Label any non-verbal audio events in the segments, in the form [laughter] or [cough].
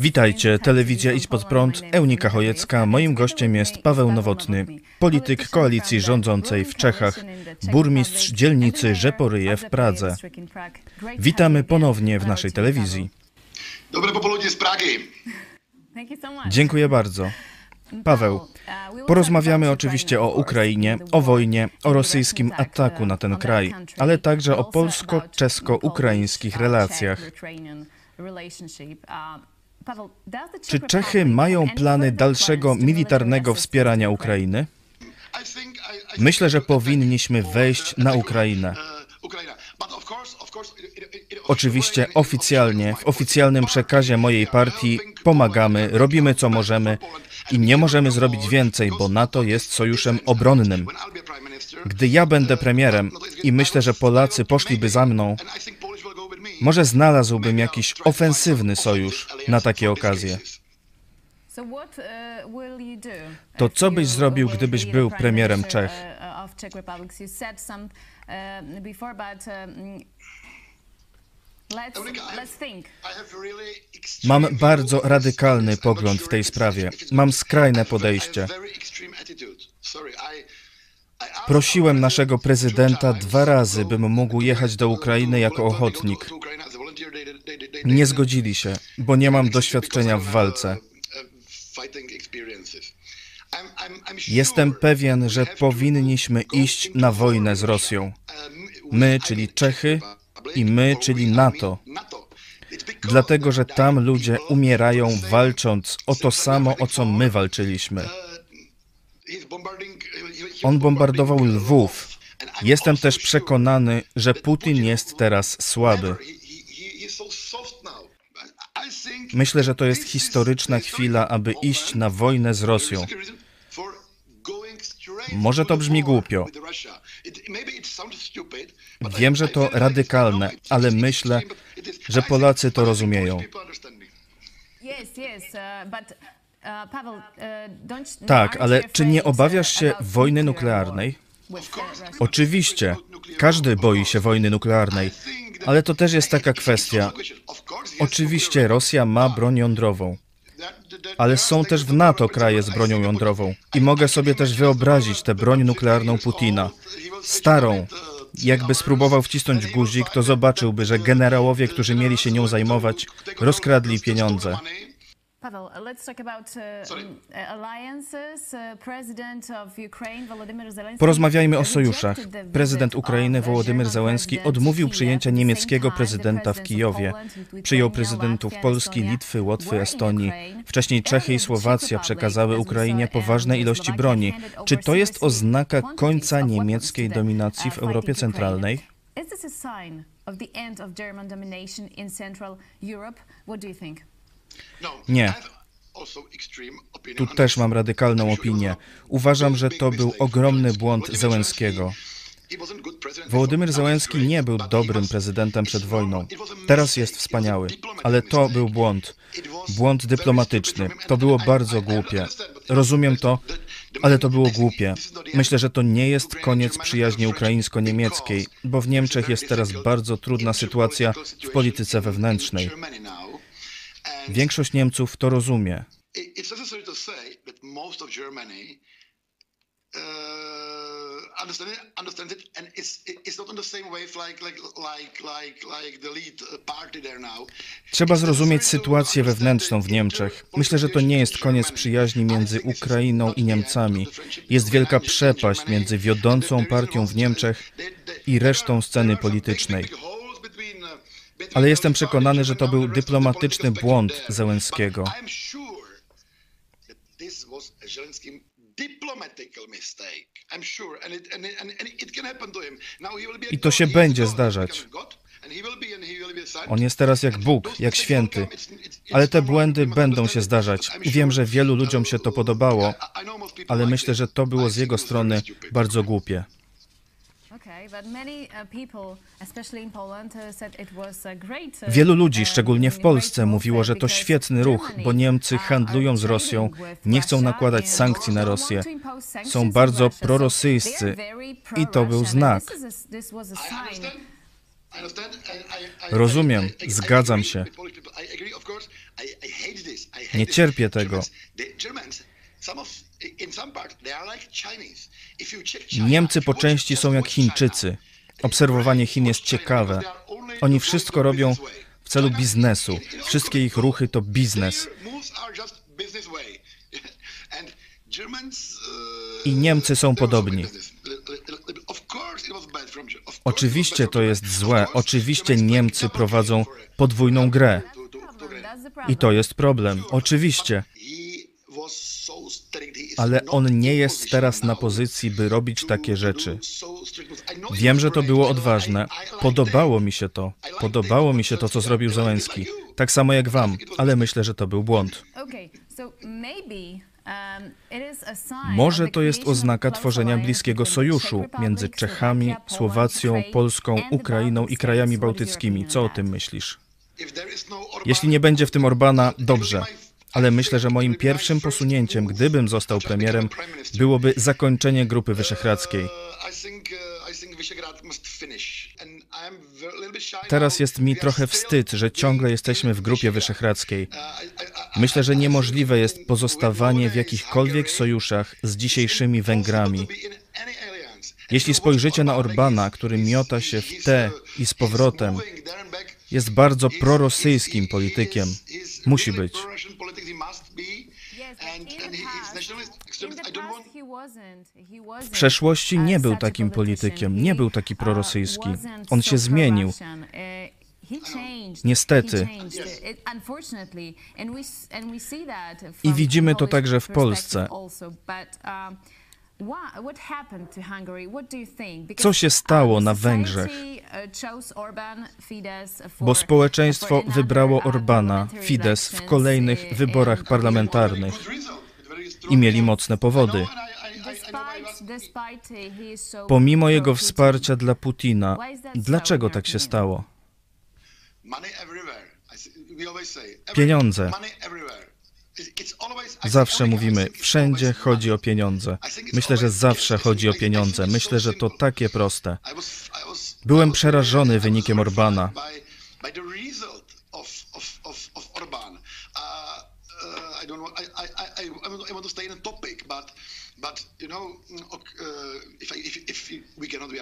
Witajcie, telewizja Idź Pod Prąd, Eunika Chojecka. Moim gościem jest Paweł Nowotny, polityk koalicji rządzącej w Czechach, burmistrz dzielnicy Rzeporyje w Pradze. Witamy ponownie w naszej telewizji. Dobre popołudnie z Pragi. Dziękuję bardzo. Paweł, porozmawiamy oczywiście o Ukrainie, o wojnie, o rosyjskim ataku na ten kraj, ale także o polsko-czesko-ukraińskich relacjach. Czy Czechy mają plany dalszego militarnego wspierania Ukrainy? Myślę, że powinniśmy wejść na Ukrainę. Oczywiście oficjalnie, w oficjalnym przekazie mojej partii pomagamy, robimy co możemy i nie możemy zrobić więcej, bo NATO jest sojuszem obronnym. Gdy ja będę premierem i myślę, że Polacy poszliby za mną, może znalazłbym jakiś ofensywny sojusz na takie okazje. To co byś zrobił, gdybyś był premierem Czech? Mam bardzo radykalny pogląd w tej sprawie. Mam skrajne podejście. Prosiłem naszego prezydenta dwa razy, bym mógł jechać do Ukrainy jako ochotnik. Nie zgodzili się, bo nie mam doświadczenia w walce. Jestem pewien, że powinniśmy iść na wojnę z Rosją. My, czyli Czechy, i my, czyli NATO. Dlatego, że tam ludzie umierają walcząc o to samo, o co my walczyliśmy. On bombardował Lwów. Jestem też przekonany, że Putin jest teraz słaby. Myślę, że to jest historyczna chwila, aby iść na wojnę z Rosją. Może to brzmi głupio. Wiem, że to radykalne, ale myślę, że Polacy to rozumieją. Tak, ale czy nie obawiasz się wojny nuklearnej? Oczywiście, każdy boi się wojny nuklearnej, ale to też jest taka kwestia. Oczywiście Rosja ma broń jądrową, ale są też w NATO kraje z bronią jądrową i mogę sobie też wyobrazić tę broń nuklearną Putina. Starą, jakby spróbował wcisnąć guzik, to zobaczyłby, że generałowie, którzy mieli się nią zajmować, rozkradli pieniądze. Paweł, let's talk about uh, alliances. Uh, President of Ukraine, Volodymyr Zelensky, Porozmawiajmy o sojuszach. Prezydent Ukrainy Wołodymyr Zełenski odmówił przyjęcia niemieckiego prezydenta w Kijowie. Przyjął prezydentów Polski, Litwy, Łotwy, Estonii. Wcześniej Czechy i Słowacja przekazały Ukrainie poważne ilości broni. Czy to jest oznaka końca niemieckiej dominacji w Europie Centralnej? Is this a sign of the end of German domination in Central Europe? What do you think? Nie. Tu też mam radykalną opinię. Uważam, że to był ogromny błąd Zełenskiego. Wołodymyr Zełenski nie był dobrym prezydentem przed wojną. Teraz jest wspaniały, ale to był błąd. Błąd dyplomatyczny. To było bardzo głupie. Rozumiem to, ale to było głupie. Myślę, że to nie jest koniec przyjaźni ukraińsko-niemieckiej, bo w Niemczech jest teraz bardzo trudna sytuacja w polityce wewnętrznej. Większość Niemców to rozumie. Trzeba zrozumieć sytuację wewnętrzną w Niemczech. Myślę, że to nie jest koniec przyjaźni między Ukrainą i Niemcami. Jest wielka przepaść między wiodącą partią w Niemczech i resztą sceny politycznej. Ale jestem przekonany, że to był dyplomatyczny błąd Zełenskiego. I to się będzie zdarzać. On jest teraz jak Bóg, jak święty. Ale te błędy będą się zdarzać. I wiem, że wielu ludziom się to podobało, ale myślę, że to było z jego strony bardzo głupie. Wielu ludzi, szczególnie w Polsce, mówiło, że to świetny ruch, bo Niemcy handlują z Rosją, nie chcą nakładać sankcji na Rosję. Są bardzo prorosyjscy i to był znak. Rozumiem, zgadzam się. Nie cierpię tego. Niemcy po części są jak Chińczycy. Obserwowanie Chin jest ciekawe. Oni wszystko robią w celu biznesu. Wszystkie ich ruchy to biznes. [laughs] I Niemcy są podobni. Oczywiście to jest złe. Oczywiście Niemcy prowadzą podwójną grę. I to jest problem. Oczywiście. Ale on nie jest teraz na pozycji, by robić takie rzeczy. Wiem, że to było odważne. Podobało mi się to. Podobało mi się to, co zrobił Załęski. Tak samo jak wam, ale myślę, że to był błąd. Może to jest oznaka tworzenia bliskiego sojuszu między Czechami, Słowacją, Polską, Ukrainą i krajami bałtyckimi. Co o tym myślisz? Jeśli nie będzie w tym Orbana, dobrze. Ale myślę, że moim pierwszym posunięciem, gdybym został premierem, byłoby zakończenie Grupy Wyszehradzkiej. Teraz jest mi trochę wstyd, że ciągle jesteśmy w Grupie Wyszehradzkiej. Myślę, że niemożliwe jest pozostawanie w jakichkolwiek sojuszach z dzisiejszymi Węgrami. Jeśli spojrzycie na Orbana, który miota się w te i z powrotem, jest bardzo prorosyjskim politykiem. Musi być. W przeszłości nie był takim politykiem, nie był taki prorosyjski. On się zmienił. Niestety. I widzimy to także w Polsce. Co się stało na Węgrzech? Bo społeczeństwo wybrało Orbana, Fidesz, w kolejnych wyborach parlamentarnych i mieli mocne powody. Pomimo jego wsparcia dla Putina, dlaczego tak się stało? Pieniądze. Zawsze mówimy, wszędzie chodzi o pieniądze. Myślę, że zawsze chodzi o pieniądze. Myślę, że to takie proste. Byłem przerażony wynikiem Orbana.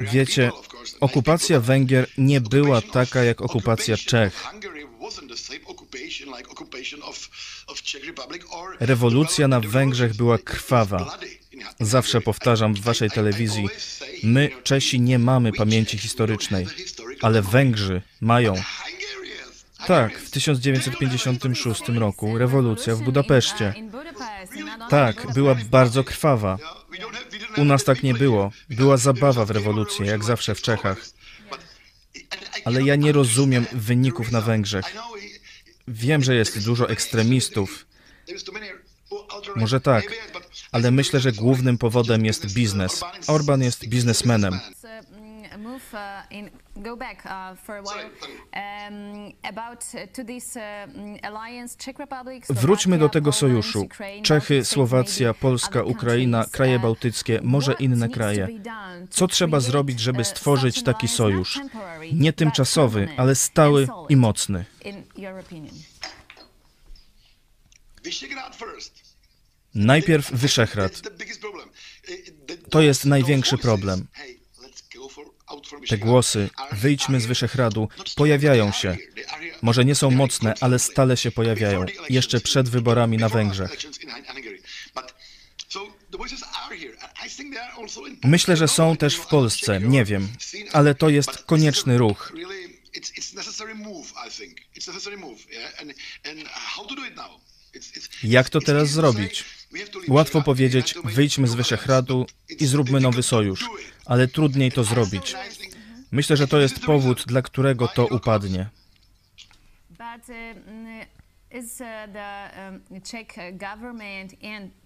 Wiecie, okupacja Węgier nie była taka jak okupacja Czech. Rewolucja na Węgrzech była krwawa. Zawsze powtarzam w waszej telewizji, my, Czesi, nie mamy pamięci historycznej, ale Węgrzy mają. Tak, w 1956 roku rewolucja w Budapeszcie. Tak, była bardzo krwawa. U nas tak nie było. Była zabawa w rewolucji, jak zawsze w Czechach. Ale ja nie rozumiem wyników na Węgrzech. Wiem, że jest dużo ekstremistów. Może tak, ale myślę, że głównym powodem jest biznes. Orban jest biznesmenem. Wróćmy do tego sojuszu. Czechy, Słowacja, Polska, Ukraina, kraje bałtyckie, może inne kraje. Co trzeba zrobić, żeby stworzyć taki sojusz? Nie tymczasowy, ale stały i mocny. Najpierw Wyszehrad. To jest największy problem. Te głosy, wyjdźmy z Wyszehradu, pojawiają się. Może nie są mocne, ale stale się pojawiają. Jeszcze przed wyborami na Węgrzech. Myślę, że są też w Polsce, nie wiem, ale to jest konieczny ruch. Jak to teraz zrobić? Łatwo powiedzieć, wyjdźmy z Wyszehradu i zróbmy nowy sojusz, ale trudniej to zrobić. Myślę, że to jest powód, dla którego to upadnie.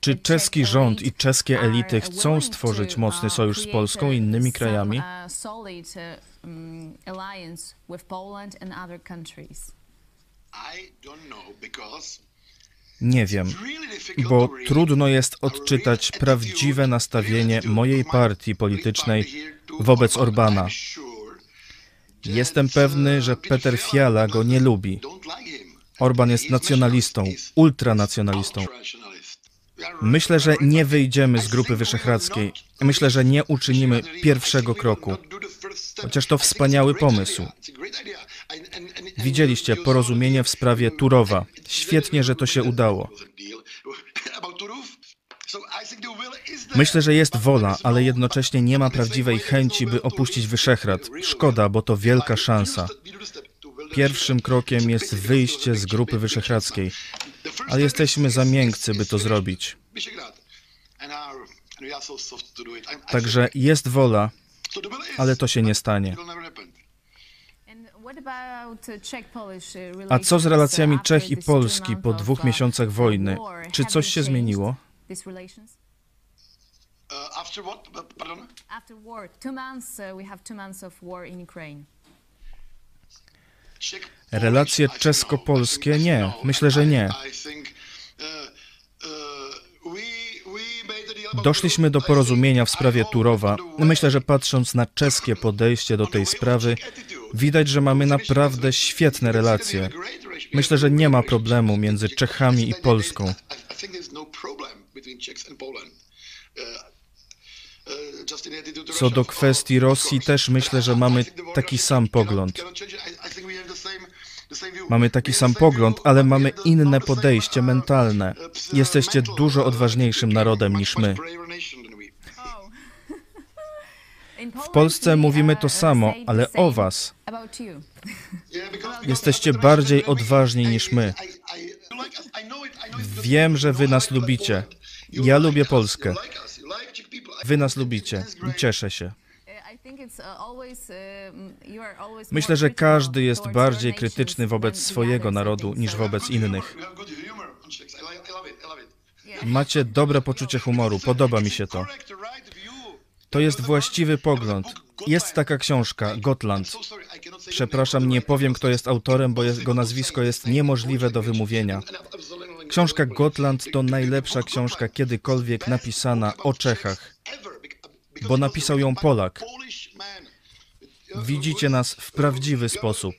Czy czeski rząd i czeskie elity chcą stworzyć mocny sojusz z Polską i innymi krajami? Nie wiem, bo trudno jest odczytać prawdziwe nastawienie mojej partii politycznej wobec Orbana. Jestem pewny, że Peter Fiala go nie lubi. Orban jest nacjonalistą, ultranacjonalistą. Myślę, że nie wyjdziemy z Grupy Wyszehradzkiej. Myślę, że nie uczynimy pierwszego kroku. Chociaż to wspaniały pomysł. Widzieliście porozumienie w sprawie Turowa. Świetnie, że to się udało. Myślę, że jest wola, ale jednocześnie nie ma prawdziwej chęci, by opuścić Wyszehrad. Szkoda, bo to wielka szansa. Pierwszym krokiem jest wyjście z Grupy Wyszehradzkiej, ale jesteśmy za miękcy, by to zrobić. Także jest wola, ale to się nie stanie. A co z relacjami Czech i Polski po dwóch miesiącach wojny? Czy coś się zmieniło? After what? Pardon? After war, two months, uh, we have two months of war in Ukraine. Relacje czesko-polskie? Nie, myślę, że nie. Doszliśmy do porozumienia w sprawie Turowa. Myślę, że patrząc na czeskie podejście do tej sprawy, widać, że mamy naprawdę świetne relacje. Myślę, że nie ma problemu między Czechami i Polską. Co do kwestii Rosji, też myślę, że mamy taki sam pogląd. Mamy taki sam pogląd, ale mamy inne podejście mentalne. Jesteście dużo odważniejszym narodem niż my. [laughs] W Polsce mówimy to samo, ale o was. Jesteście bardziej odważni niż my. Wiem, że wy nas lubicie. Ja lubię Polskę. Wy nas lubicie. Cieszę się. Myślę, że każdy jest bardziej krytyczny wobec swojego narodu niż wobec innych. Macie dobre poczucie humoru, podoba mi się to. To jest właściwy pogląd. Jest taka książka, Gotland. Przepraszam, nie powiem, kto jest autorem, bo jego nazwisko jest niemożliwe do wymówienia. Książka Gotland to najlepsza książka kiedykolwiek napisana o Czechach, bo napisał ją Polak. Widzicie nas w prawdziwy sposób.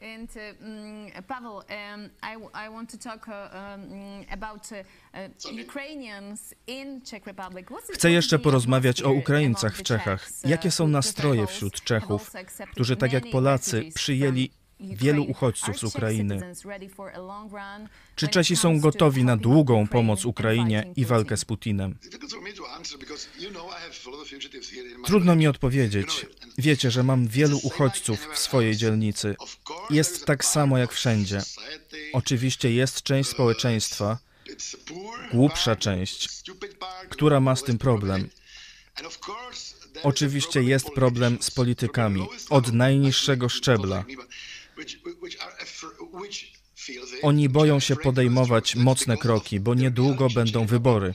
And uh, Pavel, um, I, I want to talk uh, um, about uh, Ukrainians in Czech Republic. Chcę jeszcze porozmawiać o Ukraińcach w Czechach. Jakie są nastroje wśród Czechów, którzy tak jak Polacy przyjęli wielu uchodźców z Ukrainy. Czy Czesi są gotowi na długą pomoc Ukrainie i walkę z Putinem? Trudno mi odpowiedzieć. Wiecie, że mam wielu uchodźców w swojej dzielnicy. Jest tak samo jak wszędzie. Oczywiście jest część społeczeństwa, głupsza część, która ma z tym problem. Oczywiście jest problem z politykami od najniższego szczebla. Oni boją się podejmować mocne kroki, bo niedługo będą wybory.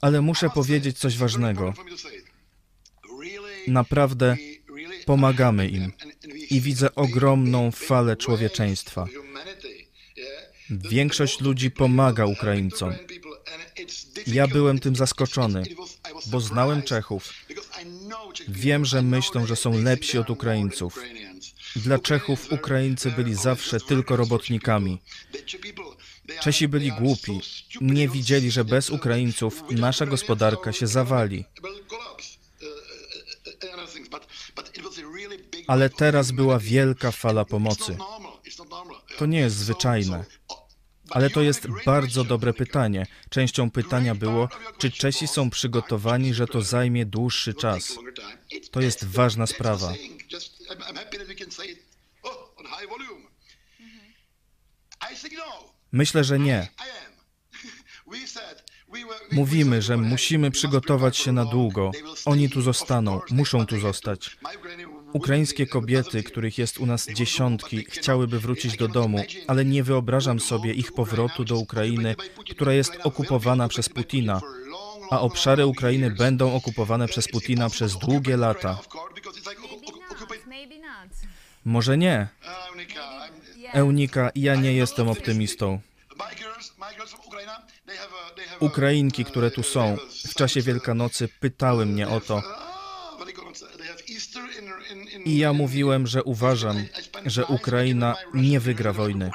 Ale muszę powiedzieć coś ważnego. Naprawdę pomagamy im i widzę ogromną falę człowieczeństwa. Większość ludzi pomaga Ukraińcom. Ja byłem tym zaskoczony, bo znałem Czechów. Wiem, że myślą, że są lepsi od Ukraińców. Dla Czechów Ukraińcy byli zawsze tylko robotnikami. Czesi byli głupi. Nie widzieli, że bez Ukraińców nasza gospodarka się zawali. Ale teraz była wielka fala pomocy. To nie jest zwyczajne. Ale to jest bardzo dobre pytanie. Częścią pytania było, czy Czesi są przygotowani, że to zajmie dłuższy czas. To jest ważna sprawa. Myślę, że nie. [laughs] Mówimy, że musimy przygotować się na długo. Oni tu zostaną, muszą tu zostać. Ukraińskie kobiety, których jest u nas dziesiątki, chciałyby wrócić do domu, ale nie wyobrażam sobie ich powrotu do Ukrainy, która jest okupowana przez Putina, a obszary Ukrainy będą okupowane przez Putina przez długie lata. Może nie. Eunika, ja nie jestem optymistą. Ukrainki, które tu są, w czasie Wielkanocy pytały mnie o to. I ja mówiłem, że uważam, że Ukraina nie wygra wojny.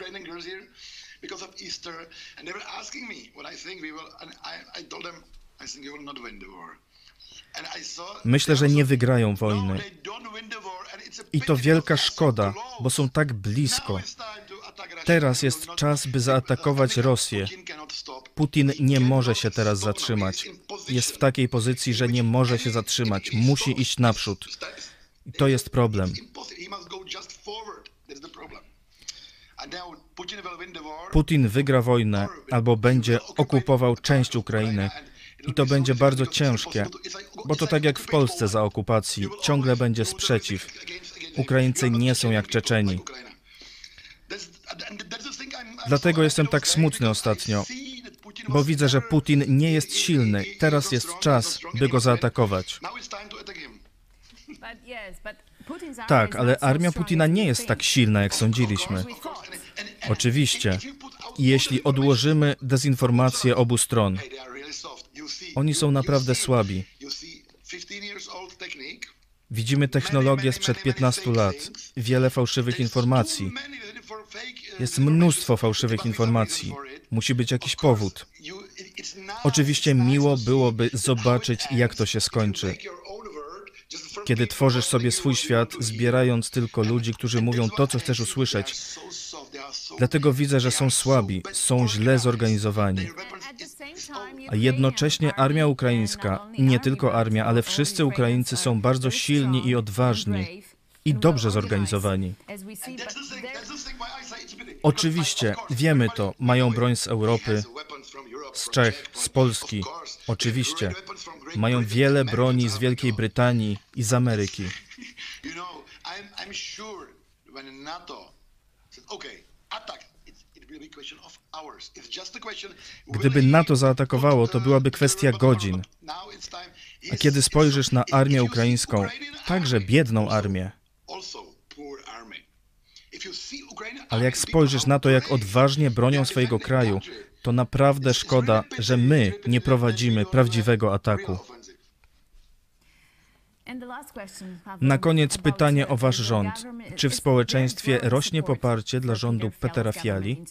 Myślę, że nie wygrają wojny. I to wielka szkoda, bo są tak blisko. Teraz jest czas, by zaatakować Rosję. Putin nie może się teraz zatrzymać. Jest w takiej pozycji, że nie może się zatrzymać. Musi iść naprzód. I to jest problem. Putin wygra wojnę albo będzie okupował część Ukrainy. I to będzie bardzo ciężkie, bo to tak jak w Polsce za okupacji, ciągle będzie sprzeciw. Ukraińcy nie są jak Czeczeni. Dlatego jestem tak smutny ostatnio, bo widzę, że Putin nie jest silny. Teraz jest czas, by go zaatakować. Tak, ale armia Putina nie jest tak silna, jak sądziliśmy. Oczywiście. Jeśli odłożymy dezinformację obu stron, oni są naprawdę słabi. Widzimy technologię sprzed 15 lat, wiele fałszywych informacji. Jest mnóstwo fałszywych informacji. Musi być jakiś powód. Oczywiście miło byłoby zobaczyć, jak to się skończy. Kiedy tworzysz sobie swój świat, zbierając tylko ludzi, którzy mówią to, co chcesz usłyszeć. Dlatego widzę, że są słabi, są źle zorganizowani. A jednocześnie armia ukraińska, nie tylko armia, ale wszyscy Ukraińcy są bardzo silni i odważni i dobrze zorganizowani. Oczywiście, wiemy to, mają broń z Europy, z Czech, z Polski. Oczywiście. Mają wiele broni z Wielkiej Brytanii i z Ameryki. Gdyby NATO zaatakowało, to byłaby kwestia godzin. A kiedy spojrzysz na armię ukraińską, także biedną armię, ale jak spojrzysz na to, jak odważnie bronią swojego kraju, to naprawdę szkoda, że my nie prowadzimy prawdziwego ataku. Na koniec pytanie o wasz rząd. Czy w społeczeństwie rośnie poparcie dla rządu Petera Fiali?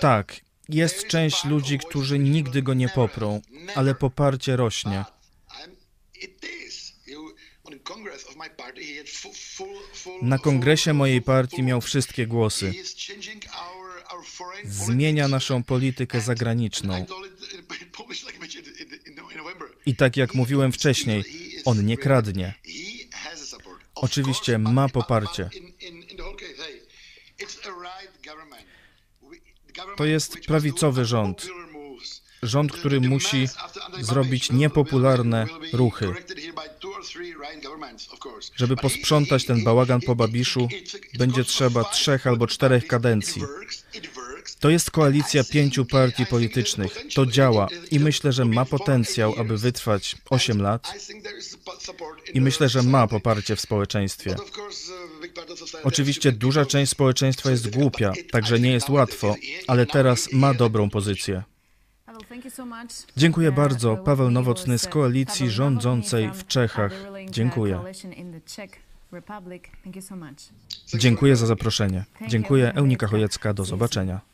Tak, jest część ludzi, którzy nigdy go nie poprą, ale poparcie rośnie. Na kongresie mojej partii miał wszystkie głosy. Zmienia naszą politykę zagraniczną. I tak jak mówiłem wcześniej, on nie kradnie. Oczywiście ma poparcie. To jest prawicowy rząd. Rząd, który musi zrobić niepopularne ruchy. Żeby posprzątać ten bałagan po Babiszu, będzie trzeba trzech albo czterech kadencji. To jest koalicja pięciu partii politycznych. To działa i myślę, że ma potencjał, aby wytrwać 8 lat. I myślę, że ma poparcie w społeczeństwie. Oczywiście duża część społeczeństwa jest głupia, także nie jest łatwo, ale teraz ma dobrą pozycję. Dziękuję bardzo. Paweł Nowotny z koalicji rządzącej w Czechach. Dziękuję. Dziękuję za zaproszenie. Dziękuję. Eunika Chojecka. Do zobaczenia.